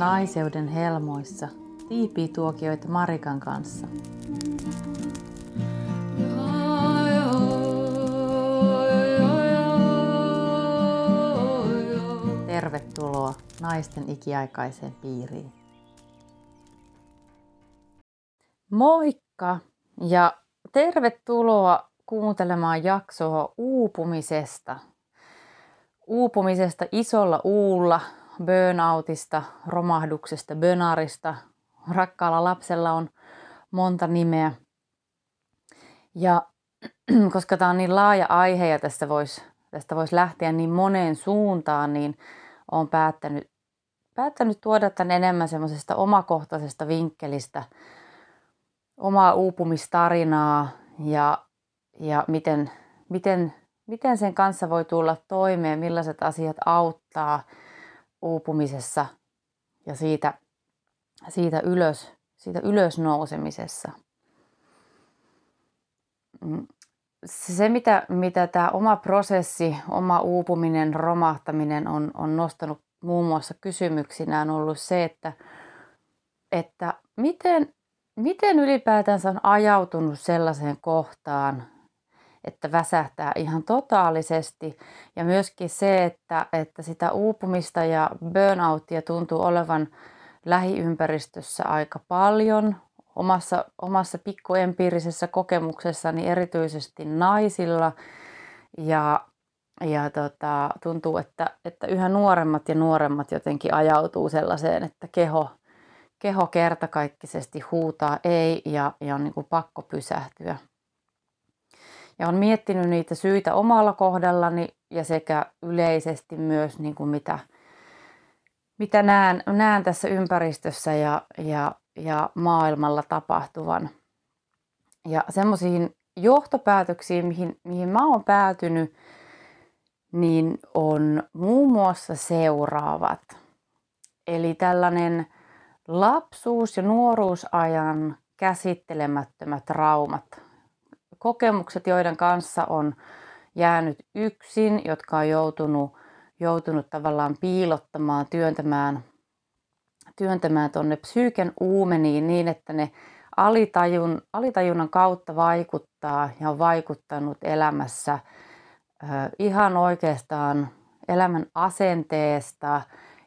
naiseuden helmoissa tiipituokioita Marikan kanssa. Tervetuloa naisten ikiaikaiseen piiriin. Moikka ja tervetuloa kuuntelemaan jaksoa uupumisesta. Uupumisesta isolla uulla, burnoutista, romahduksesta, bönarista. Rakkaalla lapsella on monta nimeä. Ja koska tämä on niin laaja aihe ja tästä voisi tästä vois lähteä niin moneen suuntaan, niin olen päättänyt, päättänyt tuoda tämän enemmän semmoisesta omakohtaisesta vinkkelistä, omaa uupumistarinaa ja, ja miten, miten, miten sen kanssa voi tulla toimeen, millaiset asiat auttaa uupumisessa ja siitä, siitä, ylös, siitä ylösnousemisessa. Mm, se, mitä, mitä tämä oma prosessi, oma uupuminen, romahtaminen on, on nostanut muun muassa kysymyksinä, on ollut se, että, että miten, miten ylipäätänsä on ajautunut sellaiseen kohtaan, että väsähtää ihan totaalisesti. Ja myöskin se, että, että sitä uupumista ja burnoutia tuntuu olevan lähiympäristössä aika paljon omassa, omassa pikkuempiirisessä kokemuksessani erityisesti naisilla. Ja, ja tota, tuntuu, että, että yhä nuoremmat ja nuoremmat jotenkin ajautuu sellaiseen, että keho, keho kertakaikkisesti huutaa ei ja, ja on niin kuin pakko pysähtyä. Ja on miettinyt niitä syitä omalla kohdallani ja sekä yleisesti myös niin kuin mitä, mitä näen, näen tässä ympäristössä ja, ja, ja maailmalla tapahtuvan. Ja semmoisiin johtopäätöksiin, mihin, mihin mä oon päätynyt, niin on muun muassa seuraavat. Eli tällainen lapsuus- ja nuoruusajan käsittelemättömät traumat, kokemukset, joiden kanssa on jäänyt yksin, jotka on joutunut, joutunut tavallaan piilottamaan, työntämään, työntämään tuonne psyyken uumeniin niin, että ne alitajun, alitajunnan kautta vaikuttaa ja on vaikuttanut elämässä ihan oikeastaan elämän asenteesta,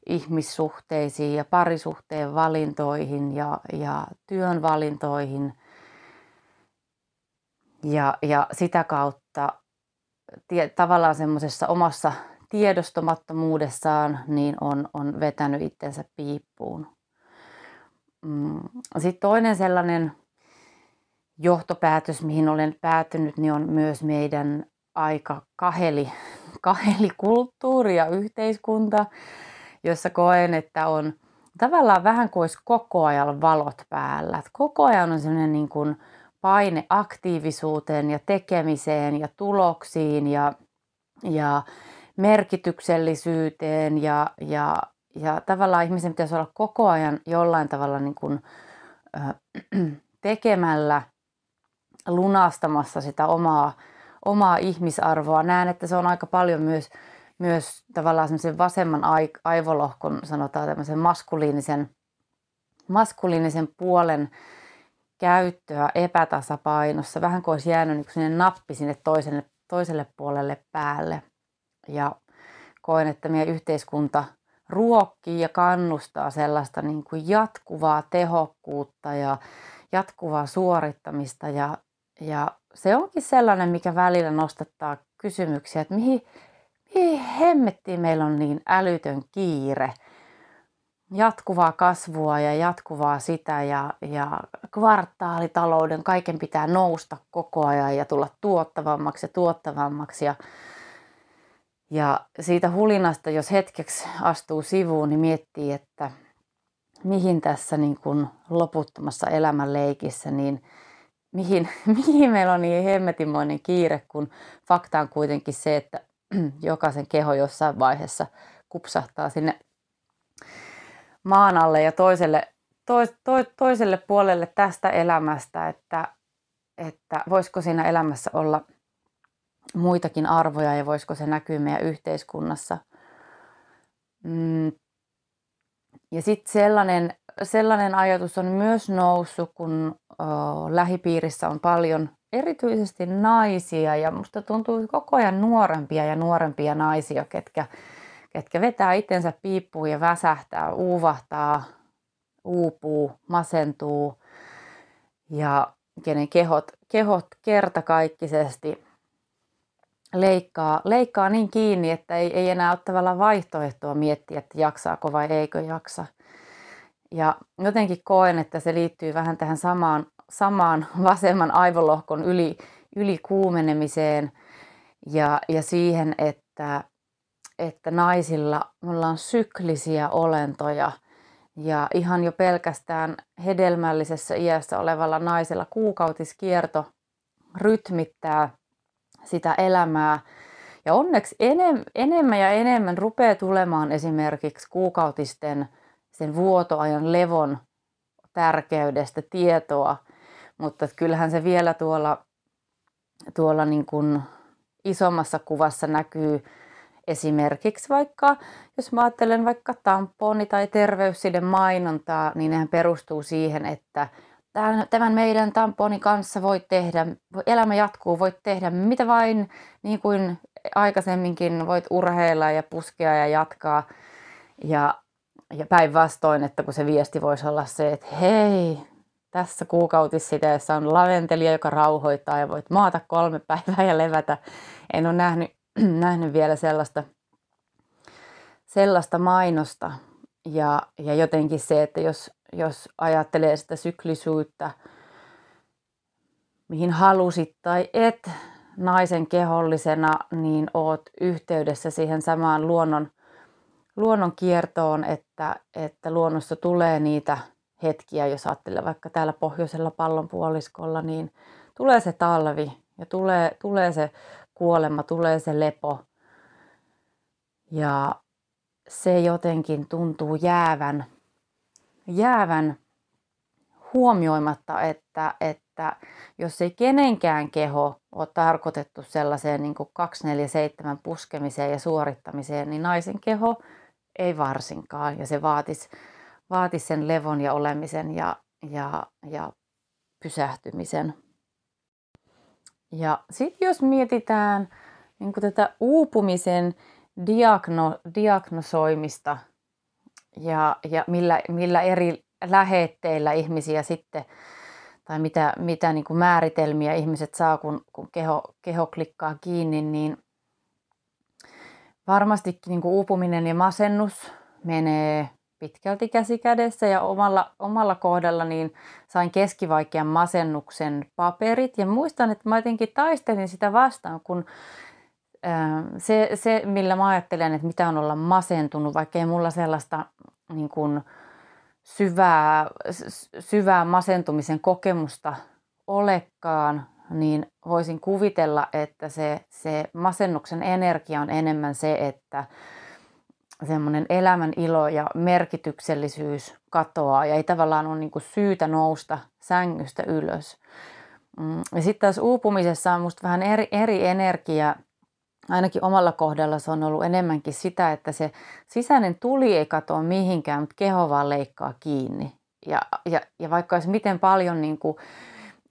ihmissuhteisiin ja parisuhteen valintoihin ja, ja työn valintoihin – ja, ja sitä kautta tie, tavallaan semmoisessa omassa tiedostamattomuudessaan niin on, on vetänyt itsensä piippuun. Mm. Sitten toinen sellainen johtopäätös, mihin olen päätynyt, niin on myös meidän aika kaheli, kaheli kulttuuri ja yhteiskunta, jossa koen, että on tavallaan vähän kuin olisi koko ajan valot päällä. Että koko ajan on sellainen niin kuin, paine aktiivisuuteen ja tekemiseen ja tuloksiin ja, ja merkityksellisyyteen ja, ja, ja tavallaan ihmisen pitäisi olla koko ajan jollain tavalla niin kuin, äh, tekemällä lunastamassa sitä omaa, omaa ihmisarvoa. Näen, että se on aika paljon myös, myös tavallaan semmoisen vasemman aivolohkon, sanotaan tämmöisen maskuliinisen, maskuliinisen puolen käyttöä epätasapainossa, vähän kuin olisi jäänyt niin nappi sinne toiselle, toiselle puolelle päälle. Ja koen, että meidän yhteiskunta ruokkii ja kannustaa sellaista niin kuin jatkuvaa tehokkuutta ja jatkuvaa suorittamista. Ja, ja se onkin sellainen, mikä välillä nostattaa kysymyksiä, että mihin, mihin hemmettiin meillä on niin älytön kiire – jatkuvaa kasvua ja jatkuvaa sitä ja, ja kvartaalitalouden, kaiken pitää nousta koko ajan ja tulla tuottavammaksi ja tuottavammaksi. Ja, ja siitä hulinasta, jos hetkeksi astuu sivuun, niin miettii, että mihin tässä niin kuin loputtomassa elämänleikissä, niin mihin, mihin meillä on niin hemmetimoinen kiire, kun fakta on kuitenkin se, että jokaisen keho jossain vaiheessa kupsahtaa sinne maan alle ja toiselle, to, to, toiselle puolelle tästä elämästä, että, että voisiko siinä elämässä olla muitakin arvoja ja voisiko se näkyä meidän yhteiskunnassa. Mm. Ja sitten sellainen, sellainen ajatus on myös noussut, kun ö, lähipiirissä on paljon erityisesti naisia ja musta tuntuu koko ajan nuorempia ja nuorempia naisia, ketkä, ketkä vetää itsensä piippuun ja väsähtää, uuvahtaa, uupuu, masentuu ja kenen kehot, kehot kertakaikkisesti leikkaa, leikkaa niin kiinni, että ei, ei enää ole tavallaan vaihtoehtoa miettiä, että jaksaako vai eikö jaksa. Ja jotenkin koen, että se liittyy vähän tähän samaan, samaan vasemman aivolohkon yli, yli kuumenemiseen ja, ja siihen, että, että naisilla me ollaan syklisiä olentoja ja ihan jo pelkästään hedelmällisessä iässä olevalla naisella kuukautiskierto rytmittää sitä elämää. Ja onneksi enem, enemmän ja enemmän rupeaa tulemaan esimerkiksi kuukautisten sen vuotoajan levon tärkeydestä tietoa, mutta kyllähän se vielä tuolla, tuolla niin kuin isommassa kuvassa näkyy esimerkiksi vaikka, jos mä ajattelen vaikka tamponi- tai terveyssiden mainontaa, niin nehän perustuu siihen, että tämän meidän tamponin kanssa voit tehdä, elämä jatkuu, voit tehdä mitä vain, niin kuin aikaisemminkin voit urheilla ja puskea ja jatkaa. Ja, ja päinvastoin, että kun se viesti voisi olla se, että hei, tässä kuukautissiteessä on laventelia, joka rauhoittaa ja voit maata kolme päivää ja levätä. En ole nähnyt, nähnyt vielä sellaista, sellaista mainosta. Ja, ja jotenkin se, että jos, jos ajattelee sitä syklisyyttä, mihin halusit tai et naisen kehollisena, niin oot yhteydessä siihen samaan luonnon, luonnon kiertoon, että, että luonnossa tulee niitä hetkiä, jos ajattelee vaikka täällä pohjoisella pallonpuoliskolla, niin tulee se talvi ja tulee, tulee se kuolema, tulee se lepo. Ja se jotenkin tuntuu jäävän jäävän huomioimatta, että, että jos ei kenenkään keho ole tarkoitettu sellaiseen niin kuin 247 puskemiseen ja suorittamiseen, niin naisen keho ei varsinkaan. Ja se vaatisi, vaatisi sen levon ja olemisen ja, ja, ja pysähtymisen. Ja sitten jos mietitään niin tätä uupumisen diagno, diagnosoimista – ja, ja millä, millä eri lähetteillä ihmisiä sitten, tai mitä, mitä niin kuin määritelmiä ihmiset saa, kun, kun keho, keho klikkaa kiinni, niin varmastikin niin kuin uupuminen ja masennus menee pitkälti käsi kädessä ja omalla, omalla kohdalla niin sain keskivaikean masennuksen paperit. Ja muistan, että mä jotenkin taistelin sitä vastaan, kun se, se, millä mä ajattelen, että mitä on olla masentunut, vaikka ei mulla sellaista niin kuin syvää, syvää masentumisen kokemusta olekaan, niin voisin kuvitella, että se, se masennuksen energia on enemmän se, että semmoinen elämän ilo ja merkityksellisyys katoaa ja ei tavallaan ole niin kuin syytä nousta sängystä ylös. Mm, ja sitten taas uupumisessa on musta vähän eri, eri energia – ainakin omalla kohdalla se on ollut enemmänkin sitä, että se sisäinen tuli ei katoa mihinkään, mutta keho vaan leikkaa kiinni. Ja, ja, ja vaikka olisi miten paljon niin kuin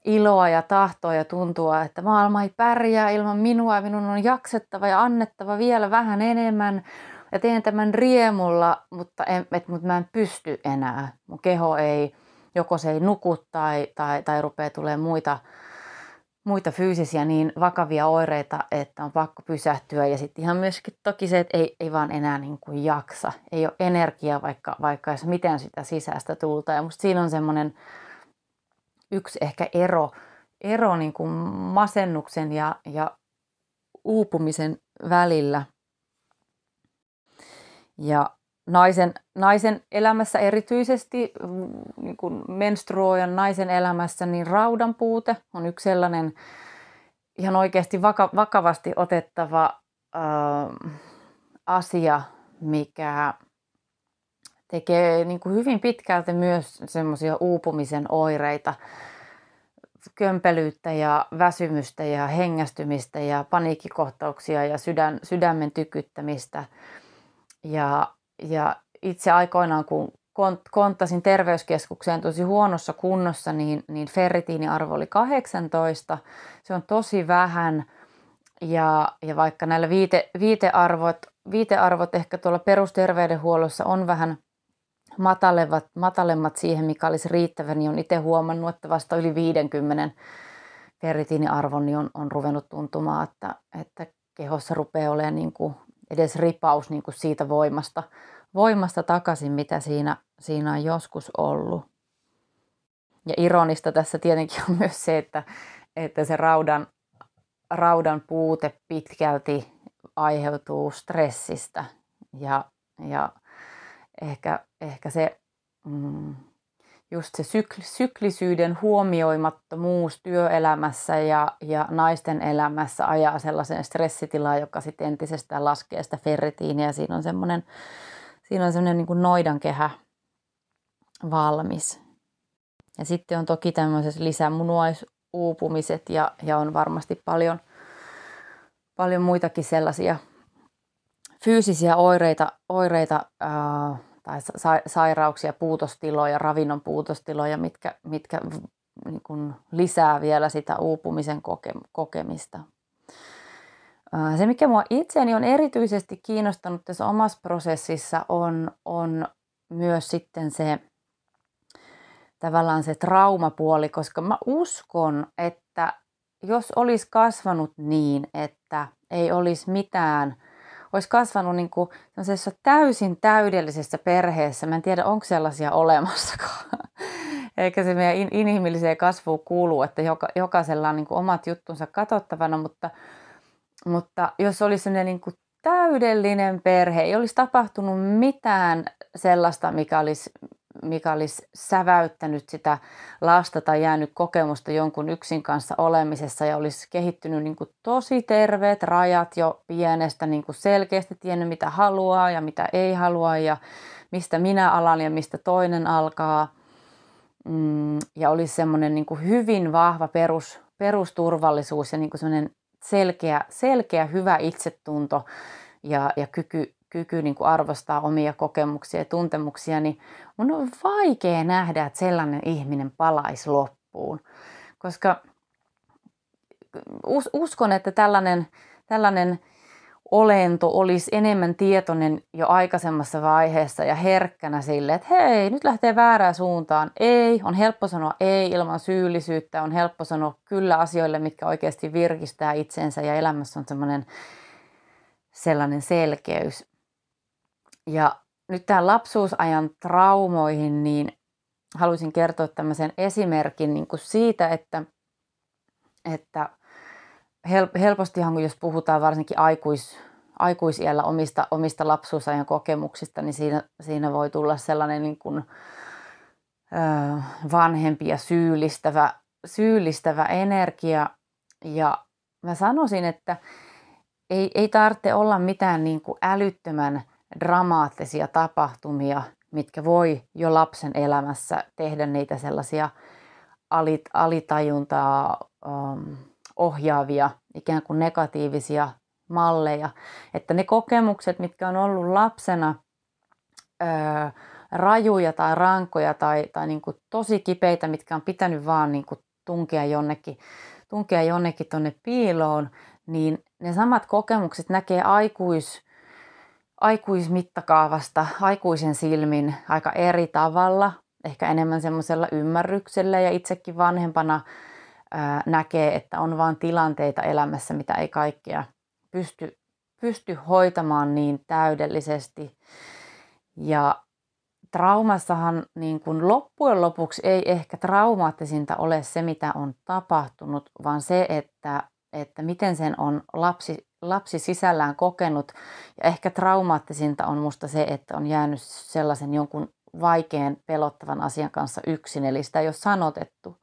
iloa ja tahtoa ja tuntua, että maailma ei pärjää ilman minua ja minun on jaksettava ja annettava vielä vähän enemmän ja teen tämän riemulla, mutta, en, et, mutta mä en pysty enää. Mun keho ei, joko se ei nuku tai, tai, tai rupeaa tulemaan muita muita fyysisiä niin vakavia oireita, että on pakko pysähtyä. Ja sitten ihan myöskin toki se, että ei, ei vaan enää niin kuin jaksa. Ei ole energiaa, vaikka, vaikka jos miten sitä sisäistä tulta. Ja musta siinä on semmoinen yksi ehkä ero, ero niin kuin masennuksen ja, ja uupumisen välillä. Ja naisen, naisen elämässä erityisesti, mm, niin kuin menstruoijan naisen elämässä, niin raudan puute on yksi sellainen ihan oikeasti vaka, vakavasti otettava äh, asia, mikä tekee niin kuin hyvin pitkälti myös semmoisia uupumisen oireita, kömpelyyttä ja väsymystä ja hengästymistä ja paniikkikohtauksia ja sydän, sydämen tykyttämistä. Ja ja itse aikoinaan, kun konttasin terveyskeskukseen tosi huonossa kunnossa, niin, niin ferritiiniarvo oli 18. Se on tosi vähän. Ja, ja vaikka näillä viite, viitearvot, viitearvot ehkä tuolla perusterveydenhuollossa on vähän matalemmat, matalemmat siihen, mikä olisi riittävä, niin on itse huomannut, että vasta yli 50 ferritiiniarvo niin on, on ruvennut tuntumaan, että, että kehossa rupeaa olemaan niin kuin edes ripaus niin kuin siitä voimasta, voimasta takaisin, mitä siinä, siinä on joskus ollut. Ja ironista tässä tietenkin on myös se, että, että se raudan, raudan puute pitkälti aiheutuu stressistä ja, ja ehkä, ehkä se mm, just se sykl, syklisyyden huomioimattomuus työelämässä ja, ja naisten elämässä ajaa sellaisen stressitilaan, joka sitten entisestään laskee sitä ferritiiniä. Siinä on semmoinen, siinä on semmoinen niin noidankehä valmis. Ja sitten on toki tämmöiset lisämunuaisuupumiset ja, ja on varmasti paljon, paljon muitakin sellaisia fyysisiä oireita, oireita ää, tai sa- sairauksia, puutostiloja, ravinnon puutostiloja, mitkä, mitkä niin kuin lisää vielä sitä uupumisen koke- kokemista. Se, mikä mua itseäni on erityisesti kiinnostanut tässä omassa prosessissa, on, on myös sitten se tavallaan se traumapuoli, koska mä uskon, että jos olisi kasvanut niin, että ei olisi mitään – olisi kasvanut niin kuin täysin täydellisessä perheessä. Mä en tiedä, onko sellaisia olemassakaan. Eikä se meidän inhimilliseen kasvuun kuulu, että joka, jokaisella on niin kuin omat juttunsa katsottavana, mutta, mutta jos olisi sellainen niin kuin täydellinen perhe, ei olisi tapahtunut mitään sellaista, mikä olisi mikä olisi säväyttänyt sitä lasta tai jäänyt kokemusta jonkun yksin kanssa olemisessa ja olisi kehittynyt niin kuin tosi terveet rajat jo pienestä, niin kuin selkeästi tiennyt mitä haluaa ja mitä ei halua ja mistä minä alan ja mistä toinen alkaa. Mm, ja olisi semmoinen niin kuin hyvin vahva perus, perusturvallisuus ja niin kuin semmoinen selkeä, selkeä hyvä itsetunto ja, ja kyky kyky niin kuin arvostaa omia kokemuksia ja tuntemuksia, niin mun on vaikea nähdä, että sellainen ihminen palaisi loppuun. Koska us, uskon, että tällainen, tällainen olento olisi enemmän tietoinen jo aikaisemmassa vaiheessa ja herkkänä sille, että hei, nyt lähtee väärään suuntaan. Ei, on helppo sanoa ei ilman syyllisyyttä, on helppo sanoa kyllä asioille, mitkä oikeasti virkistää itsensä ja elämässä on semmoinen sellainen selkeys. Ja nyt tähän lapsuusajan traumoihin, niin haluaisin kertoa tämmöisen esimerkin niin kuin siitä, että, että helpostihan jos puhutaan varsinkin aikuis, aikuisiellä omista, omista lapsuusajan kokemuksista, niin siinä, siinä voi tulla sellainen niin kuin, ö, vanhempi ja syyllistävä, syyllistävä energia. Ja mä sanoisin, että ei, ei tarvitse olla mitään niin kuin älyttömän dramaattisia tapahtumia, mitkä voi jo lapsen elämässä tehdä niitä sellaisia alit, alitajuntaa um, ohjaavia, ikään kuin negatiivisia malleja. Että ne kokemukset, mitkä on ollut lapsena öö, rajuja tai rankoja tai, tai niin kuin tosi kipeitä, mitkä on pitänyt vaan niin kuin tunkea jonnekin, tunkea jonnekin tuonne piiloon, niin ne samat kokemukset näkee aikuis, aikuismittakaavasta, aikuisen silmin aika eri tavalla, ehkä enemmän semmoisella ymmärryksellä ja itsekin vanhempana ää, näkee, että on vain tilanteita elämässä, mitä ei kaikkea pysty, pysty hoitamaan niin täydellisesti. Ja traumassahan niin kuin loppujen lopuksi ei ehkä traumaattisinta ole se, mitä on tapahtunut, vaan se, että, että miten sen on lapsi lapsi sisällään kokenut. Ja ehkä traumaattisinta on musta se, että on jäänyt sellaisen jonkun vaikean, pelottavan asian kanssa yksin, eli sitä ei ole sanotettu.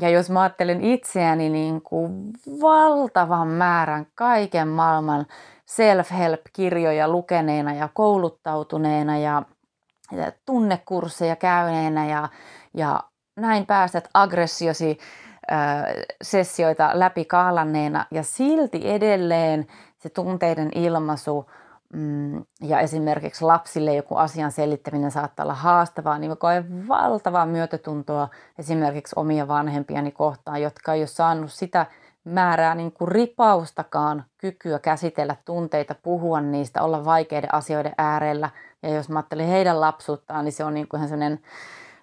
Ja jos mä ajattelen itseäni niin kuin valtavan määrän kaiken maailman self-help-kirjoja lukeneena ja kouluttautuneena ja, ja tunnekursseja käyneenä ja, ja näin pääset aggressiosi sessioita läpi kaalanneena ja silti edelleen se tunteiden ilmaisu mm, ja esimerkiksi lapsille joku asian selittäminen saattaa olla haastavaa, niin mä koen valtavaa myötätuntoa esimerkiksi omia vanhempiani kohtaan, jotka ei ole saanut sitä määrää niin kuin ripaustakaan kykyä käsitellä tunteita, puhua niistä, olla vaikeiden asioiden äärellä. Ja jos mä ajattelen heidän lapsuuttaan, niin se on niin kuin ihan sellainen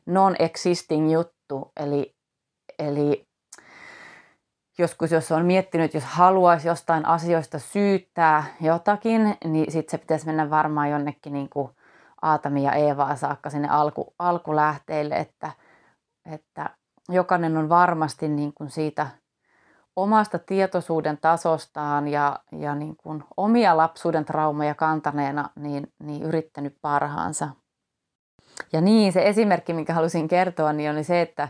non-existing juttu. Eli, eli joskus, jos on miettinyt, jos haluaisi jostain asioista syyttää jotakin, niin sitten se pitäisi mennä varmaan jonnekin niin kuin Aatami ja Eevaa saakka sinne alku, alkulähteille, että, että jokainen on varmasti niin kuin siitä omasta tietoisuuden tasostaan ja, ja niin kuin omia lapsuuden traumaja kantaneena niin, niin yrittänyt parhaansa. Ja niin, se esimerkki, minkä halusin kertoa, niin oli se, että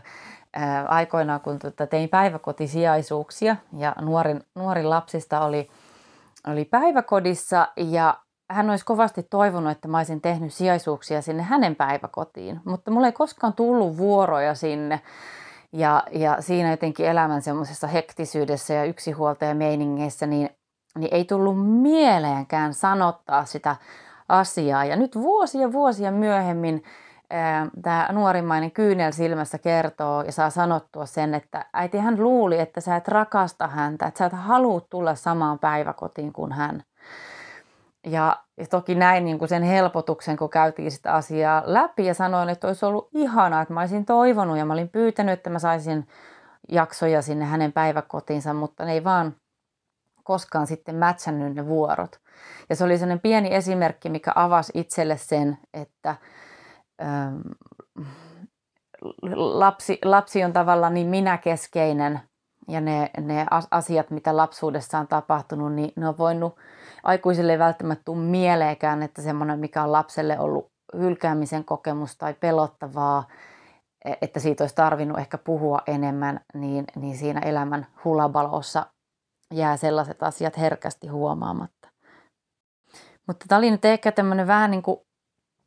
aikoinaan, kun tota tein päiväkotisijaisuuksia ja nuorin, nuorin lapsista oli, oli päiväkodissa ja hän olisi kovasti toivonut, että mä olisin tehnyt sijaisuuksia sinne hänen päiväkotiin, mutta mulla ei koskaan tullut vuoroja sinne. Ja, ja siinä jotenkin elämän semmoisessa hektisyydessä ja yksinhuoltajameiningeissä, niin, niin ei tullut mieleenkään sanottaa sitä asiaa. Ja nyt vuosia vuosia myöhemmin tämä nuorimmainen kyynel silmässä kertoo ja saa sanottua sen, että äiti hän luuli, että sä et rakasta häntä, että sä et halua tulla samaan päiväkotiin kuin hän. Ja, ja toki näin niin kuin sen helpotuksen, kun käytiin sitä asiaa läpi ja sanoin, että olisi ollut ihanaa, että mä olisin toivonut ja mä olin pyytänyt, että mä saisin jaksoja sinne hänen päiväkotiinsa, mutta ne ei vaan koskaan sitten mätsännyt ne vuorot. Ja se oli sellainen pieni esimerkki, mikä avasi itselle sen, että lapsi, lapsi on tavallaan niin minäkeskeinen ja ne, ne asiat, mitä lapsuudessa on tapahtunut, niin ne on voinut aikuisille ei välttämättä tule mieleekään, että semmoinen, mikä on lapselle ollut hylkäämisen kokemus tai pelottavaa, e, että siitä olisi tarvinnut ehkä puhua enemmän, niin, niin siinä elämän hulabalossa jää sellaiset asiat herkästi huomaamatta. Mutta tämä oli nyt ehkä tämmöinen vähän niin kuin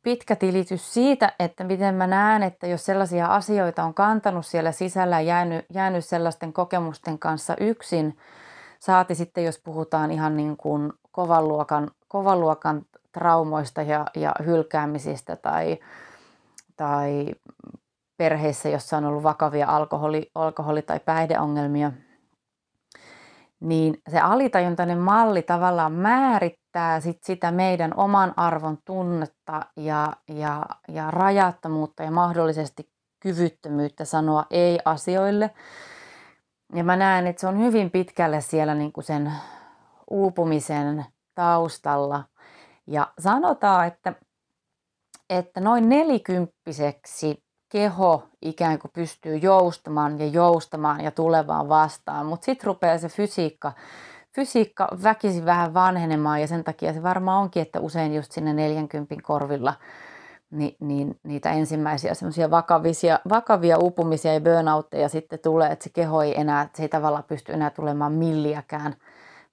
pitkä tilitys siitä, että miten mä näen, että jos sellaisia asioita on kantanut siellä sisällä ja jäänyt, jäänyt sellaisten kokemusten kanssa yksin, saati sitten jos puhutaan ihan niin kuin kovan luokan, kovan luokan traumoista ja, ja hylkäämisistä tai, tai perheissä, jossa on ollut vakavia alkoholi, alkoholi- tai päihdeongelmia, niin se alitajuntainen malli tavallaan määrittää sit sitä meidän oman arvon tunnetta ja, ja, ja rajattomuutta ja mahdollisesti kyvyttömyyttä sanoa ei asioille. Ja mä näen, että se on hyvin pitkälle siellä niin kuin sen uupumisen taustalla. Ja sanotaan, että, että noin nelikymppiseksi keho ikään kuin pystyy joustamaan ja joustamaan ja tulevaan vastaan, mutta sitten rupeaa se fysiikka, fysiikka väkisin vähän vanhenemaan ja sen takia se varmaan onkin, että usein just sinne 40 korvilla niin, niin niitä ensimmäisiä semmoisia vakavia, vakavia uupumisia ja burnoutteja sitten tulee, että se keho ei enää, se ei tavallaan pysty enää tulemaan milliäkään –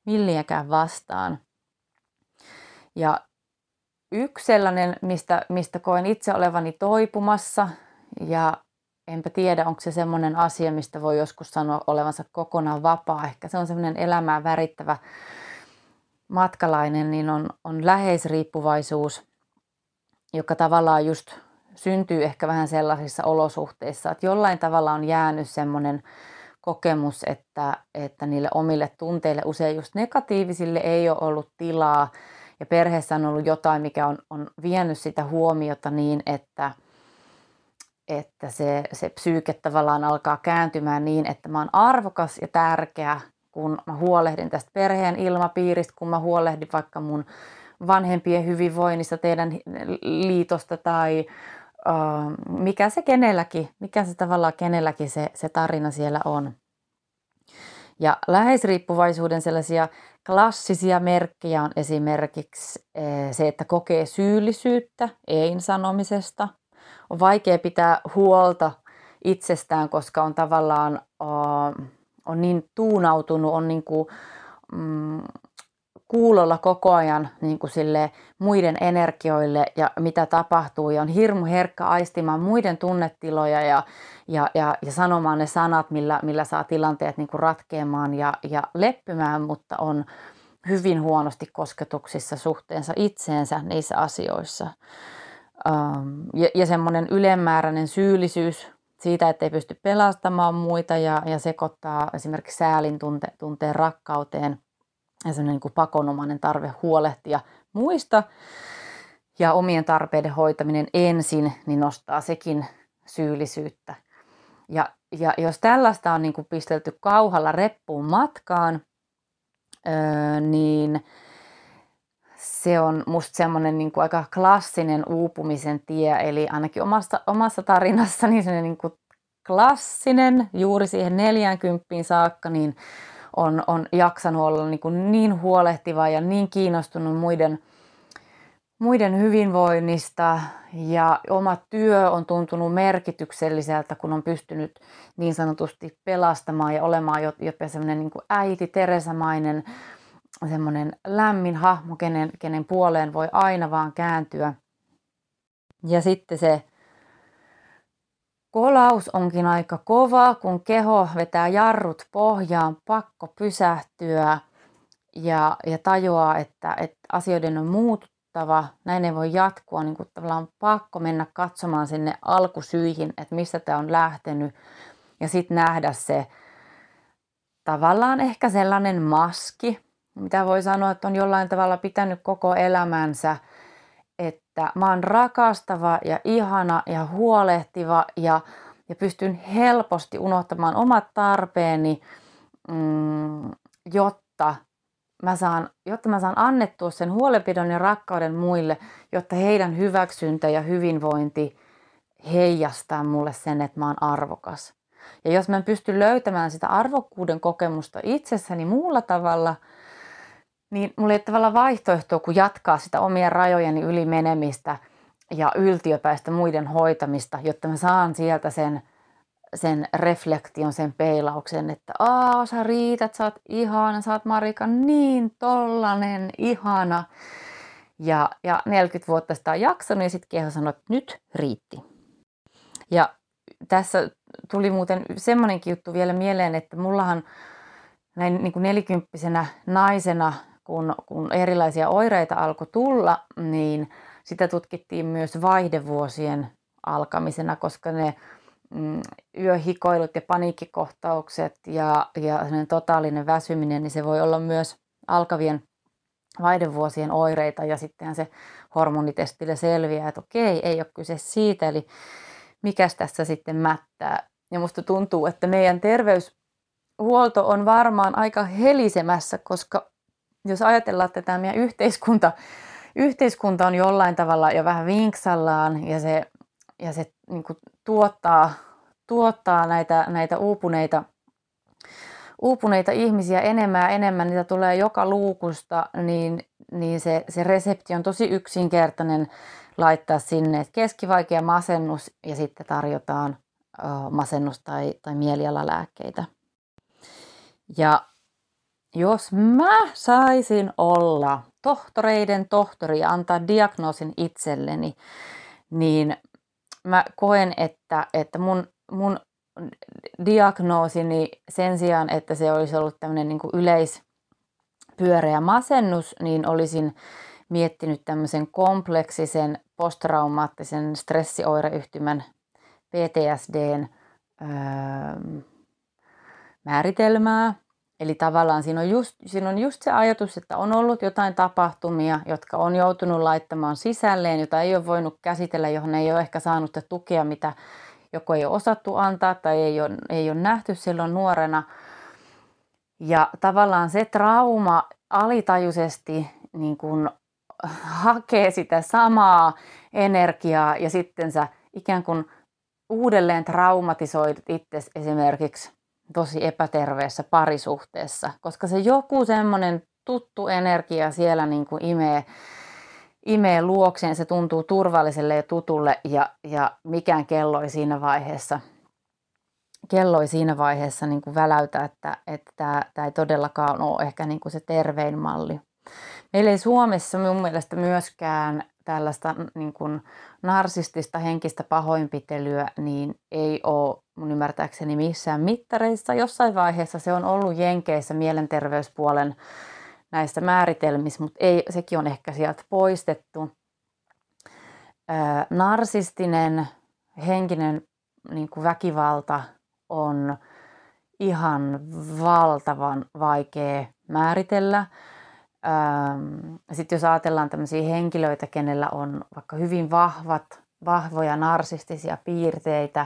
milliäkään vastaan. Ja yksi sellainen, mistä, mistä koen itse olevani toipumassa, ja enpä tiedä, onko se semmoinen asia, mistä voi joskus sanoa olevansa kokonaan vapaa. Ehkä se on semmoinen elämää värittävä matkalainen, niin on, on läheisriippuvaisuus, joka tavallaan just syntyy ehkä vähän sellaisissa olosuhteissa, että jollain tavalla on jäänyt semmoinen kokemus, että, että niille omille tunteille, usein just negatiivisille, ei ole ollut tilaa. Ja perheessä on ollut jotain, mikä on, on vienyt sitä huomiota niin, että, että se, se psyyke tavallaan alkaa kääntymään niin, että mä oon arvokas ja tärkeä, kun mä huolehdin tästä perheen ilmapiiristä, kun mä huolehdin vaikka mun vanhempien hyvinvoinnista, teidän liitosta tai mikä se kenelläkin, mikä se tavallaan kenelläkin se, se tarina siellä on. Ja läheisriippuvaisuuden sellaisia klassisia merkkejä on esimerkiksi se, että kokee syyllisyyttä ei-sanomisesta. On vaikea pitää huolta itsestään, koska on tavallaan on niin tuunautunut, on niin kuin, mm, kuulolla koko ajan niin kuin sille muiden energioille ja mitä tapahtuu ja on hirmu herkkä aistimaan muiden tunnetiloja ja, ja, ja, ja sanomaan ne sanat, millä, millä saa tilanteet niin kuin ratkeamaan ja, ja leppymään, mutta on hyvin huonosti kosketuksissa suhteensa itseensä niissä asioissa. Ähm, ja, ja semmoinen ylemmääräinen syyllisyys siitä, että ei pysty pelastamaan muita ja, ja sekoittaa esimerkiksi säälin tunte, tunteen rakkauteen ja semmoinen niin kuin pakonomainen tarve huolehtia muista ja omien tarpeiden hoitaminen ensin, niin nostaa sekin syyllisyyttä. Ja, ja jos tällaista on niin kuin pistelty kauhalla reppuun matkaan, öö, niin se on musta semmoinen niin kuin aika klassinen uupumisen tie, eli ainakin omassa, omassa tarinassani se niin kuin klassinen juuri siihen 40 saakka, niin on, on jaksanut olla niin, kuin niin huolehtiva ja niin kiinnostunut muiden, muiden hyvinvoinnista. Ja oma työ on tuntunut merkitykselliseltä, kun on pystynyt niin sanotusti pelastamaan ja olemaan jopa semmoinen niin äiti Teresamainen semmoinen lämmin hahmo, kenen, kenen puoleen voi aina vaan kääntyä. Ja sitten se kolaus onkin aika kova, kun keho vetää jarrut pohjaan, pakko pysähtyä ja, ja tajuaa, että, että asioiden on muututtava. Näin ei voi jatkua, niin kuin tavallaan on pakko mennä katsomaan sinne alkusyihin, että mistä tämä on lähtenyt. Ja sitten nähdä se tavallaan ehkä sellainen maski, mitä voi sanoa, että on jollain tavalla pitänyt koko elämänsä, että mä oon rakastava ja ihana ja huolehtiva ja, ja pystyn helposti unohtamaan omat tarpeeni, mm, jotta mä saan, jotta mä saan annettua sen huolenpidon ja rakkauden muille, jotta heidän hyväksyntä ja hyvinvointi heijastaa mulle sen, että mä oon arvokas. Ja jos mä en pysty löytämään sitä arvokkuuden kokemusta itsessäni muulla tavalla – niin mulla ei tavallaan vaihtoehtoa kuin jatkaa sitä omien rajojeni yli menemistä ja yltiöpäistä muiden hoitamista, jotta mä saan sieltä sen, sen reflektion, sen peilauksen, että aa sä riität, sä oot ihana, sä oot Marika niin tollanen, ihana. Ja, ja 40 vuotta sitä on jaksanut ja sitten keho sanoi, että nyt riitti. Ja tässä tuli muuten semmoinenkin juttu vielä mieleen, että mullahan näin niin kuin nelikymppisenä naisena kun, kun erilaisia oireita alkoi tulla, niin sitä tutkittiin myös vaihdevuosien alkamisena, koska ne mm, yöhikoilut ja paniikkikohtaukset ja, ja totaalinen väsyminen, niin se voi olla myös alkavien vaihdevuosien oireita ja sittenhän se hormonitestillä selviää, että okei, ei ole kyse siitä, eli mikäs tässä sitten mättää. Ja musta tuntuu, että meidän terveyshuolto on varmaan aika helisemässä, koska jos ajatellaan, että tämä meidän yhteiskunta, yhteiskunta on jollain tavalla jo vähän vinksallaan ja se, ja se niin kuin tuottaa, tuottaa näitä, näitä uupuneita, uupuneita ihmisiä enemmän ja enemmän, niitä tulee joka luukusta, niin, niin se, se resepti on tosi yksinkertainen laittaa sinne, että keskivaikea masennus ja sitten tarjotaan masennus- tai, tai mielialalääkkeitä. Ja jos mä saisin olla tohtoreiden tohtori ja antaa diagnoosin itselleni, niin mä koen, että, että mun, mun diagnoosini sen sijaan, että se olisi ollut tämmöinen niin yleispyöreä masennus, niin olisin miettinyt tämmöisen kompleksisen posttraumaattisen stressioireyhtymän PTSDn öö, määritelmää – Eli tavallaan siinä on, just, siinä on just se ajatus, että on ollut jotain tapahtumia, jotka on joutunut laittamaan sisälleen, jota ei ole voinut käsitellä, johon ei ole ehkä saanut sitä tukea, mitä joko ei ole osattu antaa tai ei ole, ei ole nähty silloin nuorena. Ja tavallaan se trauma alitajuisesti niin kuin hakee sitä samaa energiaa ja sitten sä ikään kuin uudelleen traumatisoit itse esimerkiksi tosi epäterveessä parisuhteessa, koska se joku semmoinen tuttu energia siellä niin kuin imee, imee luokseen, se tuntuu turvalliselle ja tutulle ja, ja mikään kello ei siinä vaiheessa, kello ei siinä vaiheessa niin kuin väläytä, että, tämä ei todellakaan ole ehkä niin kuin se tervein malli. Meillä ei Suomessa mun mielestä myöskään tällaista niin kuin narsistista henkistä pahoinpitelyä niin ei ole mun ymmärtääkseni missään mittareissa. Jossain vaiheessa se on ollut Jenkeissä mielenterveyspuolen näissä määritelmissä, mutta ei, sekin on ehkä sieltä poistettu. narsistinen henkinen niin kuin väkivalta on ihan valtavan vaikea määritellä. Sitten jos ajatellaan tämmöisiä henkilöitä, kenellä on vaikka hyvin vahvat, vahvoja narsistisia piirteitä,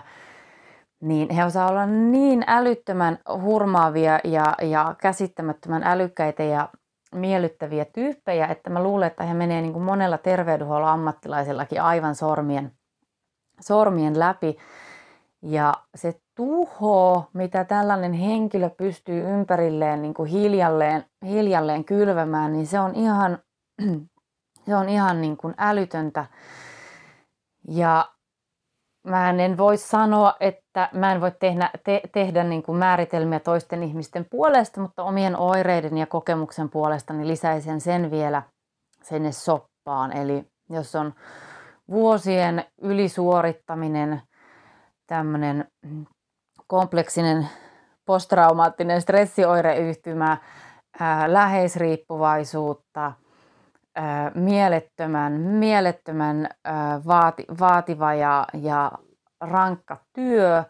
niin he osaa olla niin älyttömän hurmaavia ja, ja käsittämättömän älykkäitä ja miellyttäviä tyyppejä, että mä luulen, että he menee niin kuin monella terveydenhuollon ammattilaisellakin aivan sormien, sormien läpi. Ja se tuho, mitä tällainen henkilö pystyy ympärilleen niin kuin hiljalleen, hiljalleen kylvämään, niin se on ihan, se on ihan niin kuin älytöntä. Ja mä en voi sanoa, että mä en voi tehdä, te, tehdä niin kuin määritelmiä toisten ihmisten puolesta, mutta omien oireiden ja kokemuksen puolesta niin lisäisen sen vielä sinne soppaan. Eli jos on vuosien ylisuorittaminen, tämmöinen kompleksinen posttraumaattinen stressioireyhtymä, ää, läheisriippuvaisuutta, ää, mielettömän, mielettömän ää, vaati, vaativa ja, ja rankka työ,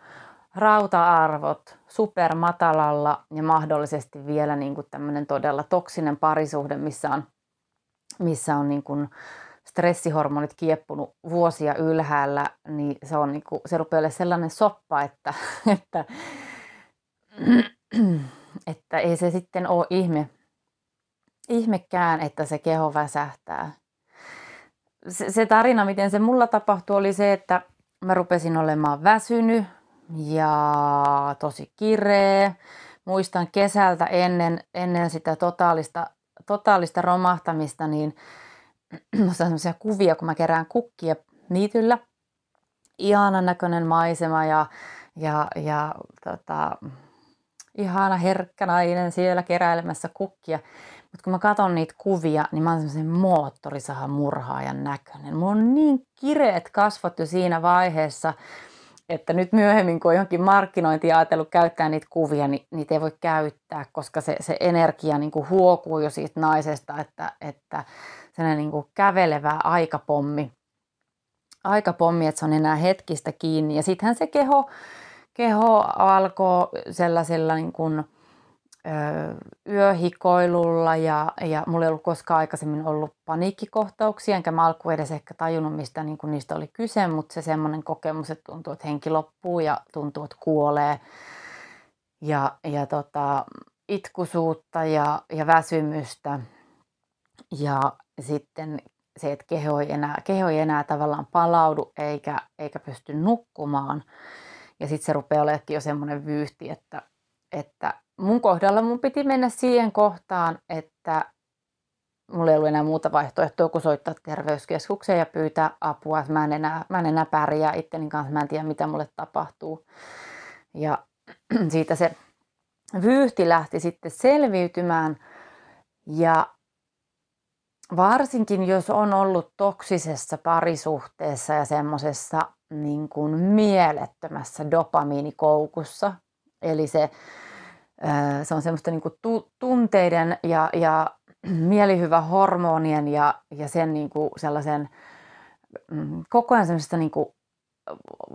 rauta-arvot supermatalalla ja mahdollisesti vielä niin kuin tämmöinen todella toksinen parisuhde, missä on, missä on niin kuin stressihormonit kieppunut vuosia ylhäällä, niin se, on niin kuin, se rupeaa olemaan sellainen soppa, että, että, että ei se sitten ole ihme, ihmekään, että se keho väsähtää. Se, se tarina, miten se mulla tapahtui, oli se, että mä rupesin olemaan väsynyt ja tosi kireä. Muistan kesältä ennen, ennen sitä totaalista, totaalista romahtamista, niin sellaisia kuvia, kun mä kerään kukkia niityllä. Ihanan näköinen maisema ja, ja, ja tota, ihana herkkä nainen siellä keräilemässä kukkia. Mutta kun mä katson niitä kuvia, niin mä oon semmoisen moottorisahan murhaajan näköinen. Mulla on niin kireet kasvot jo siinä vaiheessa, että nyt myöhemmin, kun on johonkin markkinointi ajatellut käyttää niitä kuvia, niin niitä ei voi käyttää, koska se, se energia niin kuin huokuu jo siitä naisesta, että, että sellainen niin kuin kävelevä aikapommi, aikapommi, että se on enää hetkistä kiinni. Ja sittenhän se keho, keho alkoi sellaisella niin kuin, yöhikoilulla ja, ja mulla ei ollut koskaan aikaisemmin ollut paniikkikohtauksia, enkä mä alkuun edes ehkä tajunnut, mistä niin kuin niistä oli kyse, mutta se semmoinen kokemus, että tuntuu, että henki loppuu ja tuntuu, että kuolee. Ja, ja tota, itkusuutta ja, ja väsymystä. Ja sitten se, että keho ei enää, keho ei enää tavallaan palaudu eikä, eikä pysty nukkumaan. Ja sitten se rupeaa olemaan jo semmoinen vyyhti, että, että mun kohdalla mun piti mennä siihen kohtaan, että mulla ei ollut enää muuta vaihtoehtoa kuin soittaa terveyskeskukseen ja pyytää apua. Mä en enää, mä en enää pärjää itteni kanssa, mä en tiedä mitä mulle tapahtuu. Ja siitä se vyyhti lähti sitten selviytymään. Ja varsinkin jos on ollut toksisessa parisuhteessa ja semmoisessa niin kuin mielettömässä dopamiinikoukussa, eli se, se on semmoista niin kuin tunteiden ja, ja mielihyvä hormonien ja, ja sen niin kuin sellaisen mm, koko ajan semmoista niin kuin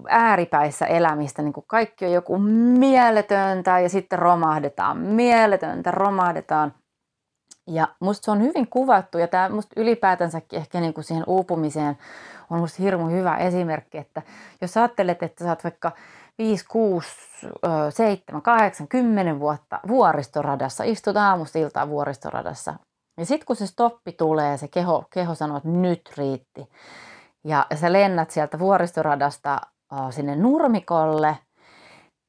ääripäissä elämistä, niin kuin kaikki on joku mieletöntä ja sitten romahdetaan, mieletöntä, romahdetaan – ja musta se on hyvin kuvattu ja tämä musta ylipäätänsäkin ehkä niin kuin siihen uupumiseen on musta hirmu hyvä esimerkki, että jos ajattelet, että sä oot vaikka 5, 6, 7, 8, 10 vuotta vuoristoradassa, istut aamusta iltaan vuoristoradassa. Ja sitten kun se stoppi tulee, se keho, keho sanoo, että nyt riitti. Ja sä lennät sieltä vuoristoradasta sinne nurmikolle,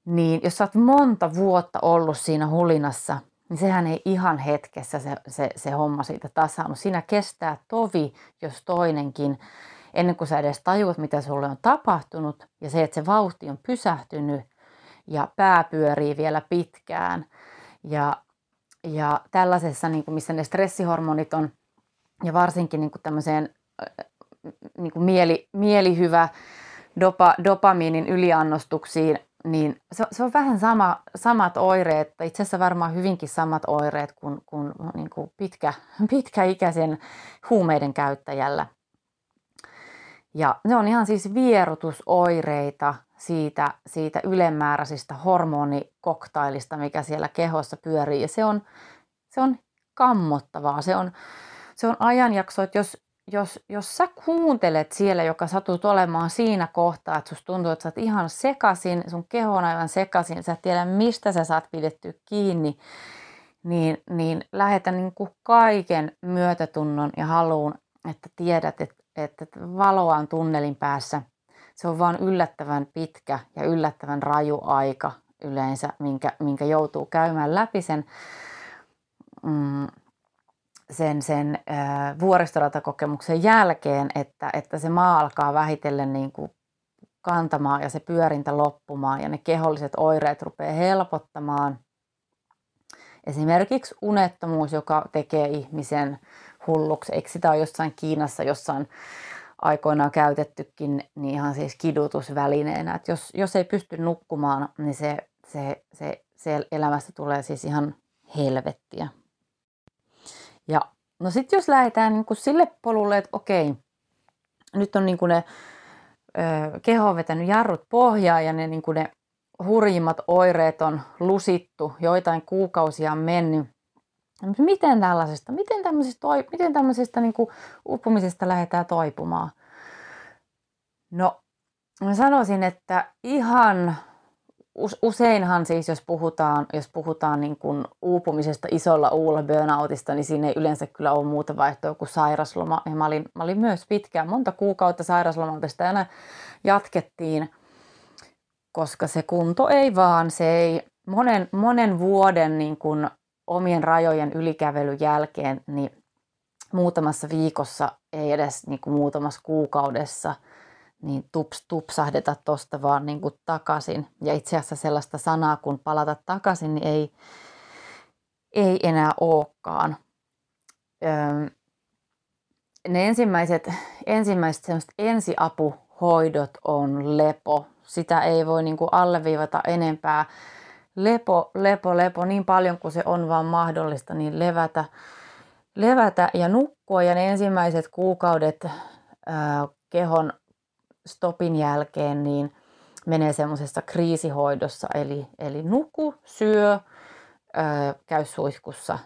niin jos sä oot monta vuotta ollut siinä hulinassa, niin sehän ei ihan hetkessä se, se, se homma siitä tasaannut. Siinä kestää tovi, jos toinenkin, ennen kuin sä edes tajuat, mitä sulle on tapahtunut. Ja se, että se vauhti on pysähtynyt ja pää pyörii vielä pitkään. Ja, ja tällaisessa, niin kuin missä ne stressihormonit on, ja varsinkin niin kuin tämmöiseen niin kuin mieli, mielihyvä dopa, dopamiinin yliannostuksiin niin se, se on vähän sama, samat oireet, itse asiassa varmaan hyvinkin samat oireet kuin, kuin, niin kuin pitkä, pitkäikäisen huumeiden käyttäjällä. Ja ne on ihan siis vierotusoireita siitä, siitä ylemmääräisistä hormonikoktailista, mikä siellä kehossa pyörii. Ja se on, se on kammottavaa. Se on, se on ajanjakso, että jos, jos, jos sä kuuntelet siellä, joka satut olemaan siinä kohtaa, että susta tuntuu, että sä oot ihan sekasin, sun keho on aivan sekasin, sä et tiedä mistä sä saat pidettyä kiinni, niin, niin lähetä niin kuin kaiken myötätunnon ja haluun, että tiedät, että, että valoa on tunnelin päässä. Se on vaan yllättävän pitkä ja yllättävän raju aika yleensä, minkä, minkä joutuu käymään läpi sen mm, sen, sen äh, vuoristoratakokemuksen jälkeen, että, että se maa alkaa vähitellen niin kuin kantamaan ja se pyörintä loppumaan ja ne keholliset oireet rupeaa helpottamaan. Esimerkiksi unettomuus, joka tekee ihmisen hulluksi. Eikö sitä ole jossain Kiinassa jossain aikoinaan käytettykin niin ihan siis kidutusvälineenä. Että jos, jos ei pysty nukkumaan, niin se, se, se, se elämästä tulee siis ihan helvettiä. Ja no sitten jos lähdetään niin kuin sille polulle, että okei, nyt on niin kuin ne ö, keho on vetänyt jarrut pohjaa ja ne, niin kuin ne hurjimmat oireet on lusittu, joitain kuukausia on mennyt. Miten tällaisesta, miten tämmöisestä, miten tämmöisestä niin kuin uppumisesta lähdetään toipumaan? No, mä sanoisin, että ihan useinhan siis, jos puhutaan, jos puhutaan niin kuin uupumisesta isolla uulla burnoutista, niin siinä ei yleensä kyllä ole muuta vaihtoa kuin sairasloma. Ja mä olin, mä olin myös pitkään, monta kuukautta sairaslomalta sitä aina jatkettiin, koska se kunto ei vaan, se ei monen, monen vuoden niin kuin omien rajojen ylikävelyn jälkeen, niin muutamassa viikossa, ei edes niin kuin muutamassa kuukaudessa – niin tups, tupsahdeta tuosta vaan niin kuin takaisin. Ja itse asiassa sellaista sanaa kun palata takaisin, niin ei, ei enää olekaan. Öö, ne ensimmäiset, ensimmäiset ensiapuhoidot on lepo. Sitä ei voi niin kuin alleviivata enempää. Lepo, lepo, lepo, niin paljon kuin se on vaan mahdollista, niin levätä, levätä ja nukkua. Ja ne ensimmäiset kuukaudet ää, kehon stopin jälkeen niin menee semmoisessa kriisihoidossa, eli, eli nuku, syö, ö, käy suihkussa,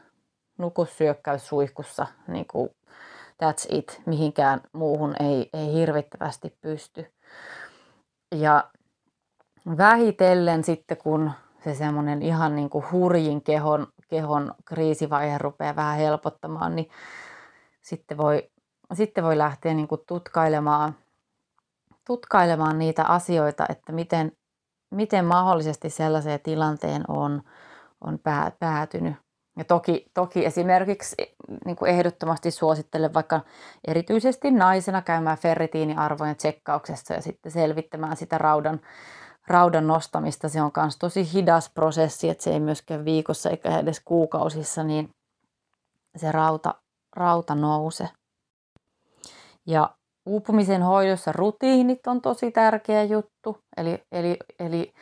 nuku, syö, käy suihkussa, niin kuin that's it, mihinkään muuhun ei, ei hirvittävästi pysty. Ja vähitellen sitten, kun se semmoinen ihan niin kuin hurjin kehon, kehon kriisivaihe rupeaa vähän helpottamaan, niin sitten voi, sitten voi lähteä niin kuin tutkailemaan tutkailemaan niitä asioita, että miten, miten mahdollisesti sellaiseen tilanteen on, on päätynyt. Ja toki, toki esimerkiksi niin kuin ehdottomasti suosittelen vaikka erityisesti naisena käymään ferritiiniarvojen tsekkauksessa ja sitten selvittämään sitä raudan, raudan nostamista. Se on myös tosi hidas prosessi, että se ei myöskään viikossa eikä edes kuukausissa, niin se rauta, rauta nouse. Ja uupumisen hoidossa rutiinit on tosi tärkeä juttu. Eli, eli, eli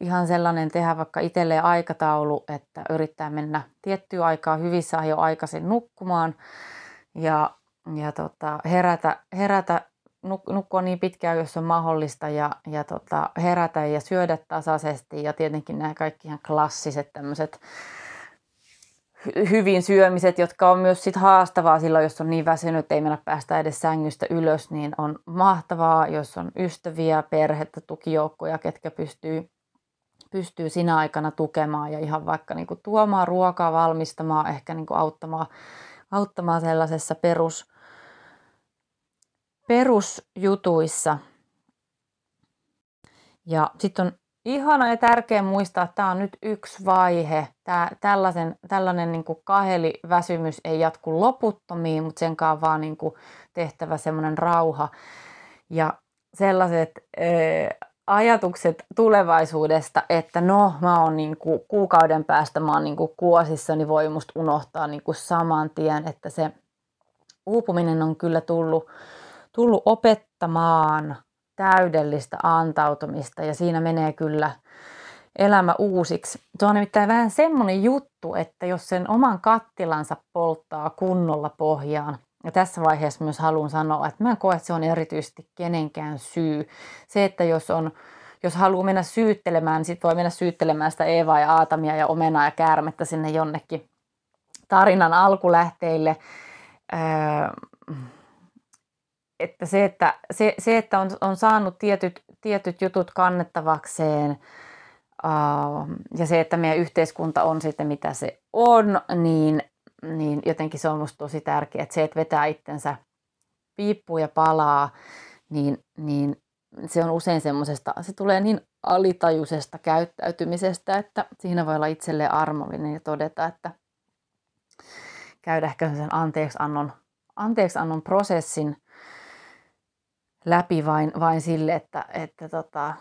ihan sellainen tehdä vaikka itselleen aikataulu, että yrittää mennä tiettyä aikaa hyvissä jo aikaisin nukkumaan ja, ja tota, herätä, herätä nuk- nukkua niin pitkään, jos on mahdollista ja, ja tota, herätä ja syödä tasaisesti. Ja tietenkin nämä kaikki ihan klassiset tämmöiset hyvin syömiset, jotka on myös sit haastavaa silloin, jos on niin väsynyt, ei mennä päästä edes sängystä ylös, niin on mahtavaa, jos on ystäviä, perhettä, tukijoukkoja, ketkä pystyy, pystyy sinä aikana tukemaan ja ihan vaikka niin kuin tuomaan ruokaa, valmistamaan, ehkä niin kuin auttamaan, auttamaan sellaisessa perus, perusjutuissa. Ja sitten on ihana ja tärkeä muistaa, että tämä on nyt yksi vaihe. Tämä, tällaisen, tällainen niin kuin kaheliväsymys ei jatku loputtomiin, mutta sen kanssa vaan niin tehtävä semmoinen rauha. Ja sellaiset ää, ajatukset tulevaisuudesta, että no mä oon niin kuukauden päästä mä oon niin kuosissa, niin voi musta unohtaa niin saman tien, että se uupuminen on kyllä tullut, tullut opettamaan täydellistä antautumista ja siinä menee kyllä elämä uusiksi. Se on nimittäin vähän semmoinen juttu, että jos sen oman kattilansa polttaa kunnolla pohjaan, ja tässä vaiheessa myös haluan sanoa, että mä en koe, että se on erityisesti kenenkään syy. Se, että jos, on, jos haluaa mennä syyttelemään, niin sitten voi mennä syyttelemään sitä Eevaa ja Aatamia ja omenaa ja käärmettä sinne jonnekin tarinan alkulähteille. Öö, että se, että, se, se, että on, on saanut tietyt, tietyt jutut kannettavakseen uh, ja se, että meidän yhteiskunta on sitten mitä se on, niin, niin jotenkin se on minusta tosi tärkeää, että se, että vetää itsensä piippuun ja palaa, niin, niin se on usein semmoisesta, se tulee niin alitajuisesta käyttäytymisestä, että siinä voi olla itselleen armollinen ja todeta, että käydä ehkä sen anteeksiannon, anteeksiannon prosessin läpi vain, vain sille, että, että tota,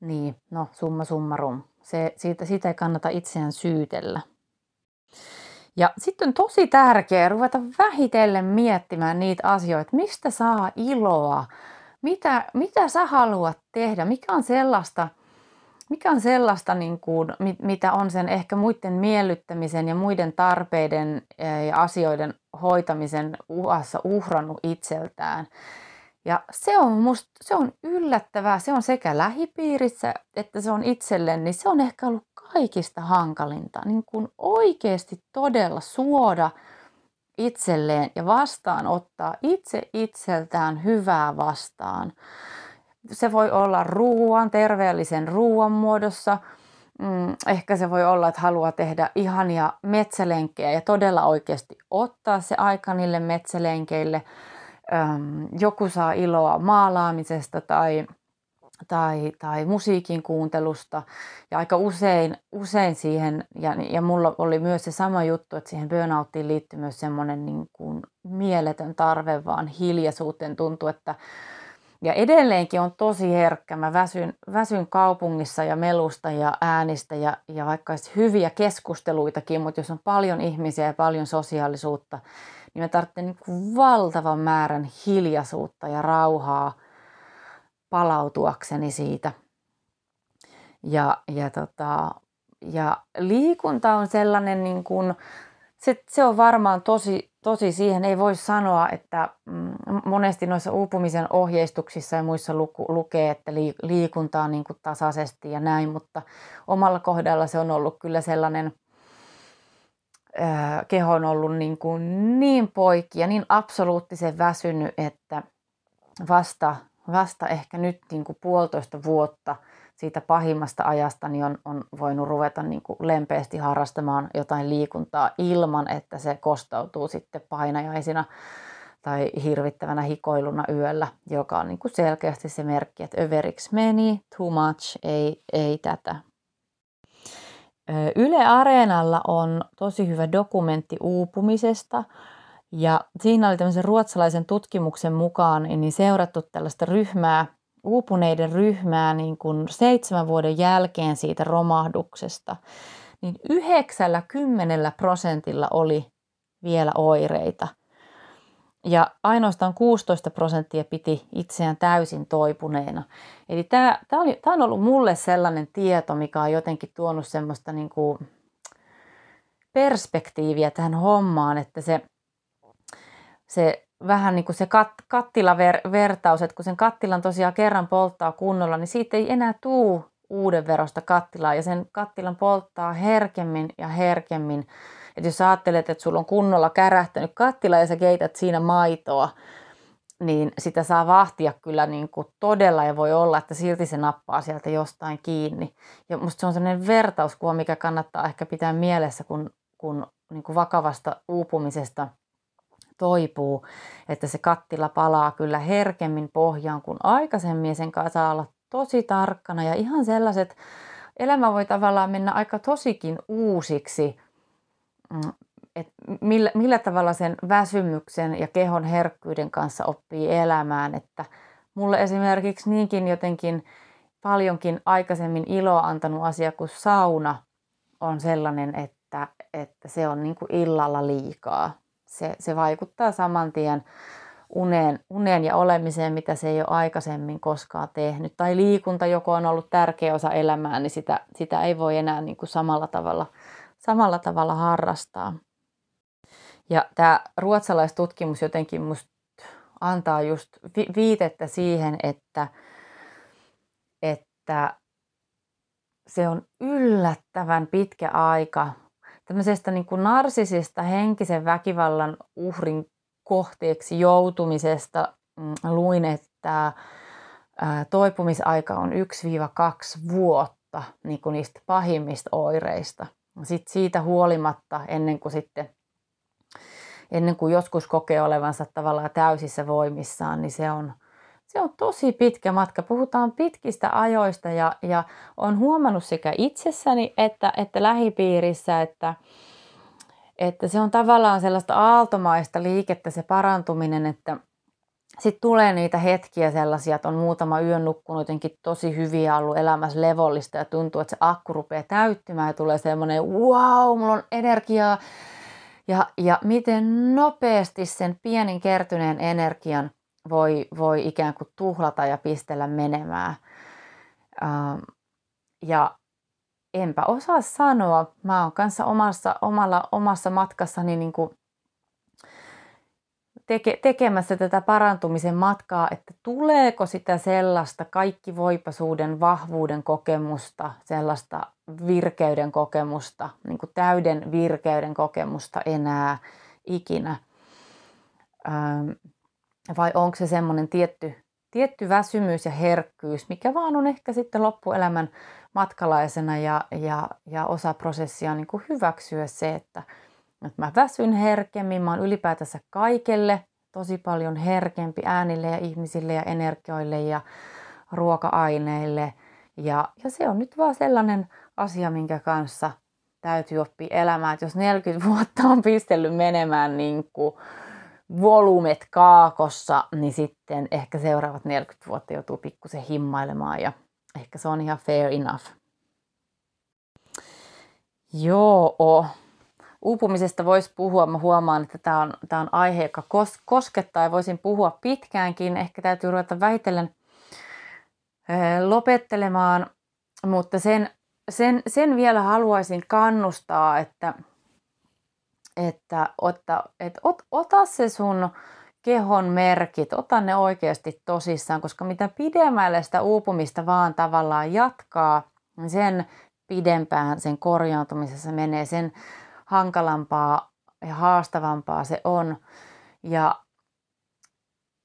niin, no summa summarum. Se, siitä, siitä ei kannata itseään syytellä. Ja sitten on tosi tärkeää ruveta vähitellen miettimään niitä asioita, mistä saa iloa, mitä, mitä sä haluat tehdä, mikä on sellaista, mikä on sellaista, niin kuin, mitä on sen ehkä muiden miellyttämisen ja muiden tarpeiden ja asioiden hoitamisen uhassa uhrannut itseltään. Ja se on musta, se on yllättävää, se on sekä lähipiirissä että se on itselle, niin se on ehkä ollut kaikista hankalinta. Niin kuin oikeasti todella suoda itselleen ja vastaanottaa itse itseltään hyvää vastaan. Se voi olla ruoan, terveellisen ruoan muodossa. Mm, ehkä se voi olla, että haluaa tehdä ihania metsälenkkejä ja todella oikeasti ottaa se aika niille metsälenkeille – joku saa iloa maalaamisesta tai, tai, tai musiikin kuuntelusta. Ja aika usein, usein siihen, ja, ja mulla oli myös se sama juttu, että siihen burnouttiin liittyy myös semmoinen niin kuin mieletön tarve vaan hiljaisuuteen. Tuntuu, että ja edelleenkin on tosi herkkä. Mä väsyn, väsyn kaupungissa ja melusta ja äänistä ja, ja vaikka hyviä keskusteluitakin, mutta jos on paljon ihmisiä ja paljon sosiaalisuutta, niin mä tarvitsen niin valtavan määrän hiljaisuutta ja rauhaa palautuakseni siitä. Ja, ja, tota, ja liikunta on sellainen, niin kuin, se, se on varmaan tosi, tosi siihen, ei voi sanoa, että mm, monesti noissa uupumisen ohjeistuksissa ja muissa luku, lukee, että liikunta on niin kuin tasaisesti ja näin, mutta omalla kohdalla se on ollut kyllä sellainen – keho on ollut niin, kuin niin poikki ja niin absoluuttisen väsynyt, että vasta, vasta ehkä nyt niin kuin puolitoista vuotta siitä pahimmasta ajasta niin on, on voinut ruveta niin kuin lempeästi harrastamaan jotain liikuntaa ilman, että se kostautuu sitten painajaisina tai hirvittävänä hikoiluna yöllä, joka on niin kuin selkeästi se merkki, että överiksi meni, too much, ei, ei tätä. Yle Areenalla on tosi hyvä dokumentti uupumisesta. Ja siinä oli tämmöisen ruotsalaisen tutkimuksen mukaan niin seurattu tällaista ryhmää, uupuneiden ryhmää niin kuin seitsemän vuoden jälkeen siitä romahduksesta, niin 90 prosentilla oli vielä oireita – ja ainoastaan 16 prosenttia piti itseään täysin toipuneena. Eli tämä, tämä, oli, tämä on ollut mulle sellainen tieto, mikä on jotenkin tuonut semmoista niin kuin perspektiiviä tähän hommaan, että se, se vähän niin kuin se kat, kattilavertaus, että kun sen kattilan tosiaan kerran polttaa kunnolla, niin siitä ei enää tuu uuden verosta kattilaa ja sen kattilan polttaa herkemmin ja herkemmin että jos ajattelet, että sulla on kunnolla kärähtänyt kattila ja sä keität siinä maitoa, niin sitä saa vahtia kyllä niin kuin todella ja voi olla, että silti se nappaa sieltä jostain kiinni. Ja musta se on sellainen vertauskuva, mikä kannattaa ehkä pitää mielessä, kun, kun niin kuin vakavasta uupumisesta toipuu, että se kattila palaa kyllä herkemmin pohjaan kuin aikaisemmin ja sen kanssa saa olla tosi tarkkana ja ihan sellaiset, elämä voi tavallaan mennä aika tosikin uusiksi, Mm, että millä, millä tavalla sen väsymyksen ja kehon herkkyyden kanssa oppii elämään. Että mulle esimerkiksi niinkin jotenkin paljonkin aikaisemmin iloa antanut asia kuin sauna on sellainen, että, että se on niin kuin illalla liikaa. Se, se vaikuttaa saman tien uneen, uneen ja olemiseen, mitä se ei ole aikaisemmin koskaan tehnyt. Tai liikunta, joko on ollut tärkeä osa elämää, niin sitä, sitä ei voi enää niin kuin samalla, tavalla, samalla tavalla harrastaa. Ja tämä ruotsalaistutkimus jotenkin musta antaa just viitettä siihen, että, että se on yllättävän pitkä aika tämmöisestä niin kuin narsisista henkisen väkivallan uhrin kohteeksi joutumisesta mm, luin, että toipumisaika on 1-2 vuotta niin kuin niistä pahimmista oireista. Sitten siitä huolimatta, ennen kuin sitten ennen kuin joskus kokee olevansa tavallaan täysissä voimissaan, niin se on, se on tosi pitkä matka. Puhutaan pitkistä ajoista ja, ja on huomannut sekä itsessäni että, että lähipiirissä, että, että se on tavallaan sellaista aaltomaista liikettä se parantuminen, että sitten tulee niitä hetkiä sellaisia, että on muutama yön nukkunut jotenkin tosi hyviä ollut elämässä levollista ja tuntuu, että se akku rupeaa täyttymään ja tulee semmoinen wow, mulla on energiaa. Ja, ja miten nopeasti sen pienin kertyneen energian voi, voi ikään kuin tuhlata ja pistellä menemään. Ähm, ja enpä osaa sanoa. Mä oon kanssa omassa, omalla, omassa matkassani niin kuin teke, tekemässä tätä parantumisen matkaa, että tuleeko sitä sellaista kaikki voipasuuden, vahvuuden kokemusta, sellaista virkeyden kokemusta, niin kuin täyden virkeyden kokemusta enää ikinä. Vai onko se semmoinen tietty, tietty väsymys ja herkkyys, mikä vaan on ehkä sitten loppuelämän matkalaisena ja, ja, ja osa prosessia niin kuin hyväksyä se, että, että mä väsyn herkemmin, mä oon ylipäätänsä kaikelle tosi paljon herkempi äänille ja ihmisille ja energioille ja ruoka-aineille. Ja, ja se on nyt vaan sellainen asia, minkä kanssa täytyy oppia elämään. Että jos 40 vuotta on pistellyt menemään niin kuin volumet kaakossa, niin sitten ehkä seuraavat 40 vuotta joutuu pikkusen himmailemaan ja ehkä se on ihan fair enough. Joo, uupumisesta voisi puhua. Mä huomaan, että tämä on, on aihe, joka kos, koskettaa ja voisin puhua pitkäänkin. Ehkä täytyy ruveta väitellen lopettelemaan, mutta sen, sen, sen vielä haluaisin kannustaa, että, että, otta, että ot, ota se sun kehon merkit, ota ne oikeasti tosissaan, koska mitä pidemmälle sitä uupumista vaan tavallaan jatkaa, niin sen pidempään sen korjaantumisessa menee, sen hankalampaa ja haastavampaa se on. Ja,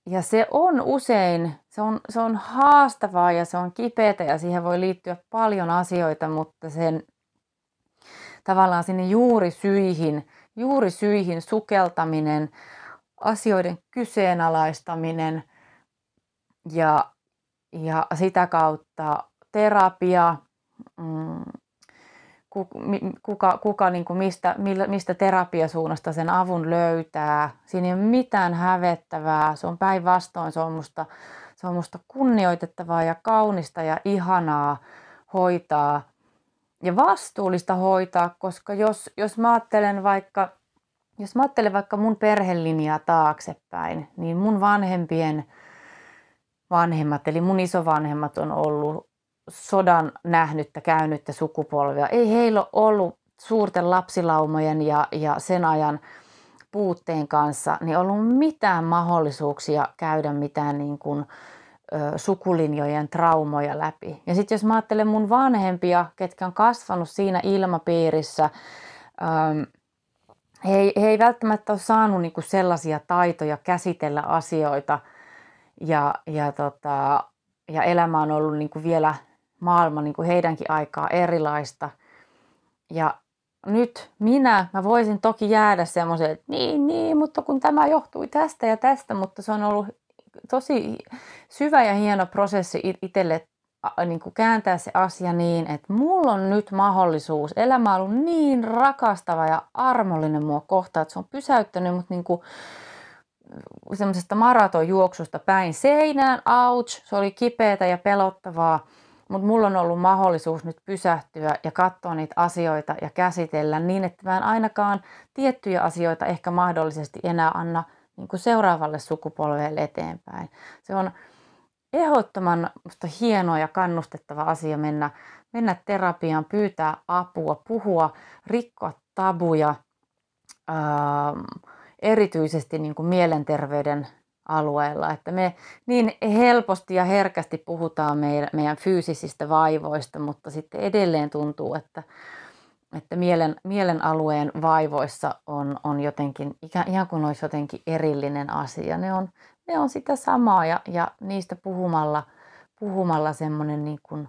ja se on usein, se on, se on haastavaa ja se on kipeätä ja siihen voi liittyä paljon asioita, mutta sen tavallaan sinne juurisyihin, juurisyihin sukeltaminen, asioiden kyseenalaistaminen ja, ja sitä kautta terapia, mm, kuka, kuka niin kuin mistä, mistä terapiasuunnasta sen avun löytää. Siinä ei ole mitään hävettävää, se on päinvastoin, se on se on musta kunnioitettavaa ja kaunista ja ihanaa hoitaa ja vastuullista hoitaa, koska jos, jos mä ajattelen vaikka, jos mä ajattelen vaikka mun perhelinjaa taaksepäin, niin mun vanhempien vanhemmat, eli mun isovanhemmat on ollut sodan nähnyttä, käynyttä sukupolvia. Ei heillä ollut suurten lapsilaumojen ja, ja sen ajan puutteen kanssa niin ollut mitään mahdollisuuksia käydä mitään niin kuin, ö, sukulinjojen traumoja läpi. Ja sitten jos mä ajattelen mun vanhempia, ketkä on kasvanut siinä ilmapiirissä, ö, he, he ei välttämättä ole saanut niin kuin sellaisia taitoja käsitellä asioita ja, ja, tota, ja elämä on ollut niin kuin vielä maailma niin kuin heidänkin aikaa erilaista. Ja nyt minä, mä voisin toki jäädä semmoiseen, että niin, niin, mutta kun tämä johtui tästä ja tästä, mutta se on ollut tosi syvä ja hieno prosessi itselle niin kuin kääntää se asia niin, että mulla on nyt mahdollisuus. Elämä on ollut niin rakastava ja armollinen mua kohtaan, että se on pysäyttänyt mut niin kuin semmoisesta maratonjuoksusta päin seinään, ouch, se oli kipeätä ja pelottavaa mutta mulla on ollut mahdollisuus nyt pysähtyä ja katsoa niitä asioita ja käsitellä niin, että mä en ainakaan tiettyjä asioita ehkä mahdollisesti enää anna niin kuin seuraavalle sukupolvelle eteenpäin. Se on ehdottoman hieno ja kannustettava asia mennä, mennä terapiaan, pyytää apua, puhua, rikkoa tabuja, ää, erityisesti niin kuin mielenterveyden alueella, että me niin helposti ja herkästi puhutaan meidän, meidän fyysisistä vaivoista, mutta sitten edelleen tuntuu, että, että mielen, mielen alueen vaivoissa on, on jotenkin, ihan kuin olisi jotenkin erillinen asia. Ne on, ne on sitä samaa ja, ja niistä puhumalla, puhumalla semmoinen niin kuin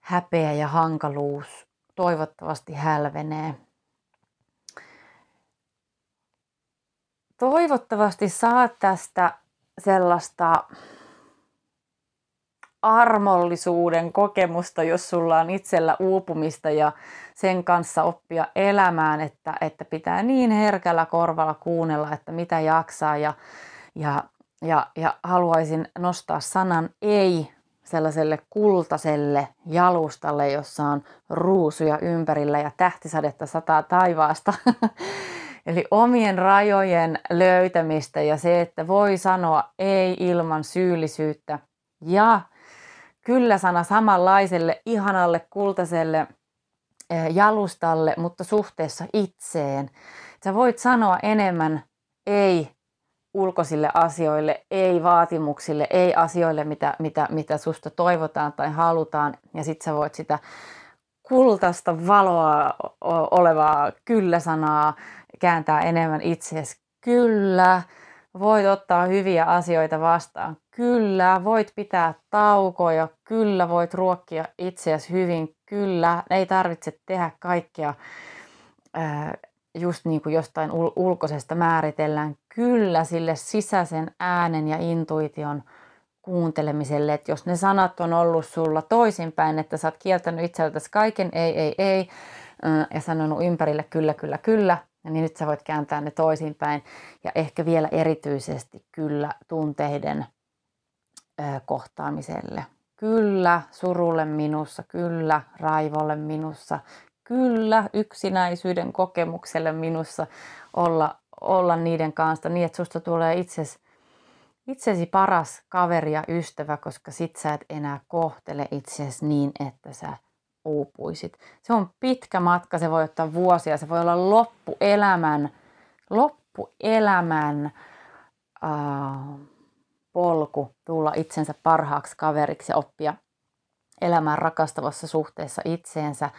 häpeä ja hankaluus toivottavasti hälvenee. Toivottavasti saat tästä sellaista armollisuuden kokemusta, jos sulla on itsellä uupumista ja sen kanssa oppia elämään, että, että pitää niin herkällä korvalla kuunnella, että mitä jaksaa ja, ja, ja, ja haluaisin nostaa sanan ei sellaiselle kultaselle jalustalle, jossa on ruusuja ympärillä ja tähtisadetta sataa taivaasta. Eli omien rajojen löytämistä ja se, että voi sanoa ei ilman syyllisyyttä ja kyllä sana samanlaiselle ihanalle kultaiselle eh, jalustalle, mutta suhteessa itseen. Sä voit sanoa enemmän ei ulkoisille asioille, ei vaatimuksille, ei asioille, mitä, mitä, mitä susta toivotaan tai halutaan. Ja sit sä voit sitä kultaista valoa olevaa kyllä-sanaa kääntää enemmän itseesi. Kyllä, voit ottaa hyviä asioita vastaan. Kyllä, voit pitää taukoja. Kyllä, voit ruokkia itseäsi hyvin. Kyllä, ei tarvitse tehdä kaikkea just niin kuin jostain ul- ulkoisesta määritellään. Kyllä sille sisäisen äänen ja intuition kuuntelemiselle, että jos ne sanat on ollut sulla toisinpäin, että sä oot kieltänyt itseltäsi kaiken ei, ei, ei, ja sanonut ympärille kyllä, kyllä, kyllä, niin nyt sä voit kääntää ne toisinpäin ja ehkä vielä erityisesti kyllä tunteiden kohtaamiselle. Kyllä surulle minussa, kyllä raivolle minussa, kyllä yksinäisyyden kokemukselle minussa olla, olla niiden kanssa niin, että susta tulee itsesi, itsesi paras kaveri ja ystävä, koska sit sä et enää kohtele itsesi niin, että sä uupuisit. Se on pitkä matka, se voi ottaa vuosia, se voi olla loppuelämän, loppuelämän äh, polku tulla itsensä parhaaksi kaveriksi ja oppia elämään rakastavassa suhteessa itseensä.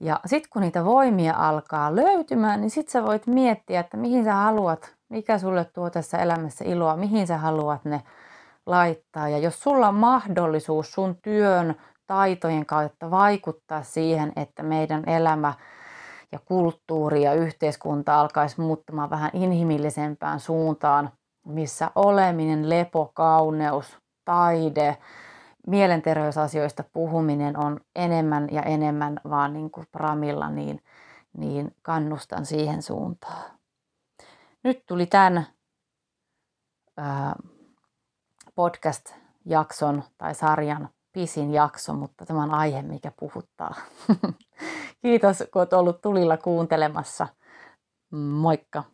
Ja sitten kun niitä voimia alkaa löytymään, niin sitten sä voit miettiä, että mihin sä haluat, mikä sulle tuo tässä elämässä iloa, mihin sä haluat ne laittaa. Ja jos sulla on mahdollisuus sun työn taitojen kautta vaikuttaa siihen, että meidän elämä ja kulttuuri ja yhteiskunta alkaisi muuttamaan vähän inhimillisempään suuntaan, missä oleminen, lepo, kauneus, taide, mielenterveysasioista puhuminen on enemmän ja enemmän vaan niin kuin pramilla, niin, niin kannustan siihen suuntaan. Nyt tuli tämän podcast-jakson tai sarjan pisin jakso, mutta tämä on aihe, mikä puhuttaa. Kiitos, kun olet ollut tulilla kuuntelemassa. Moikka!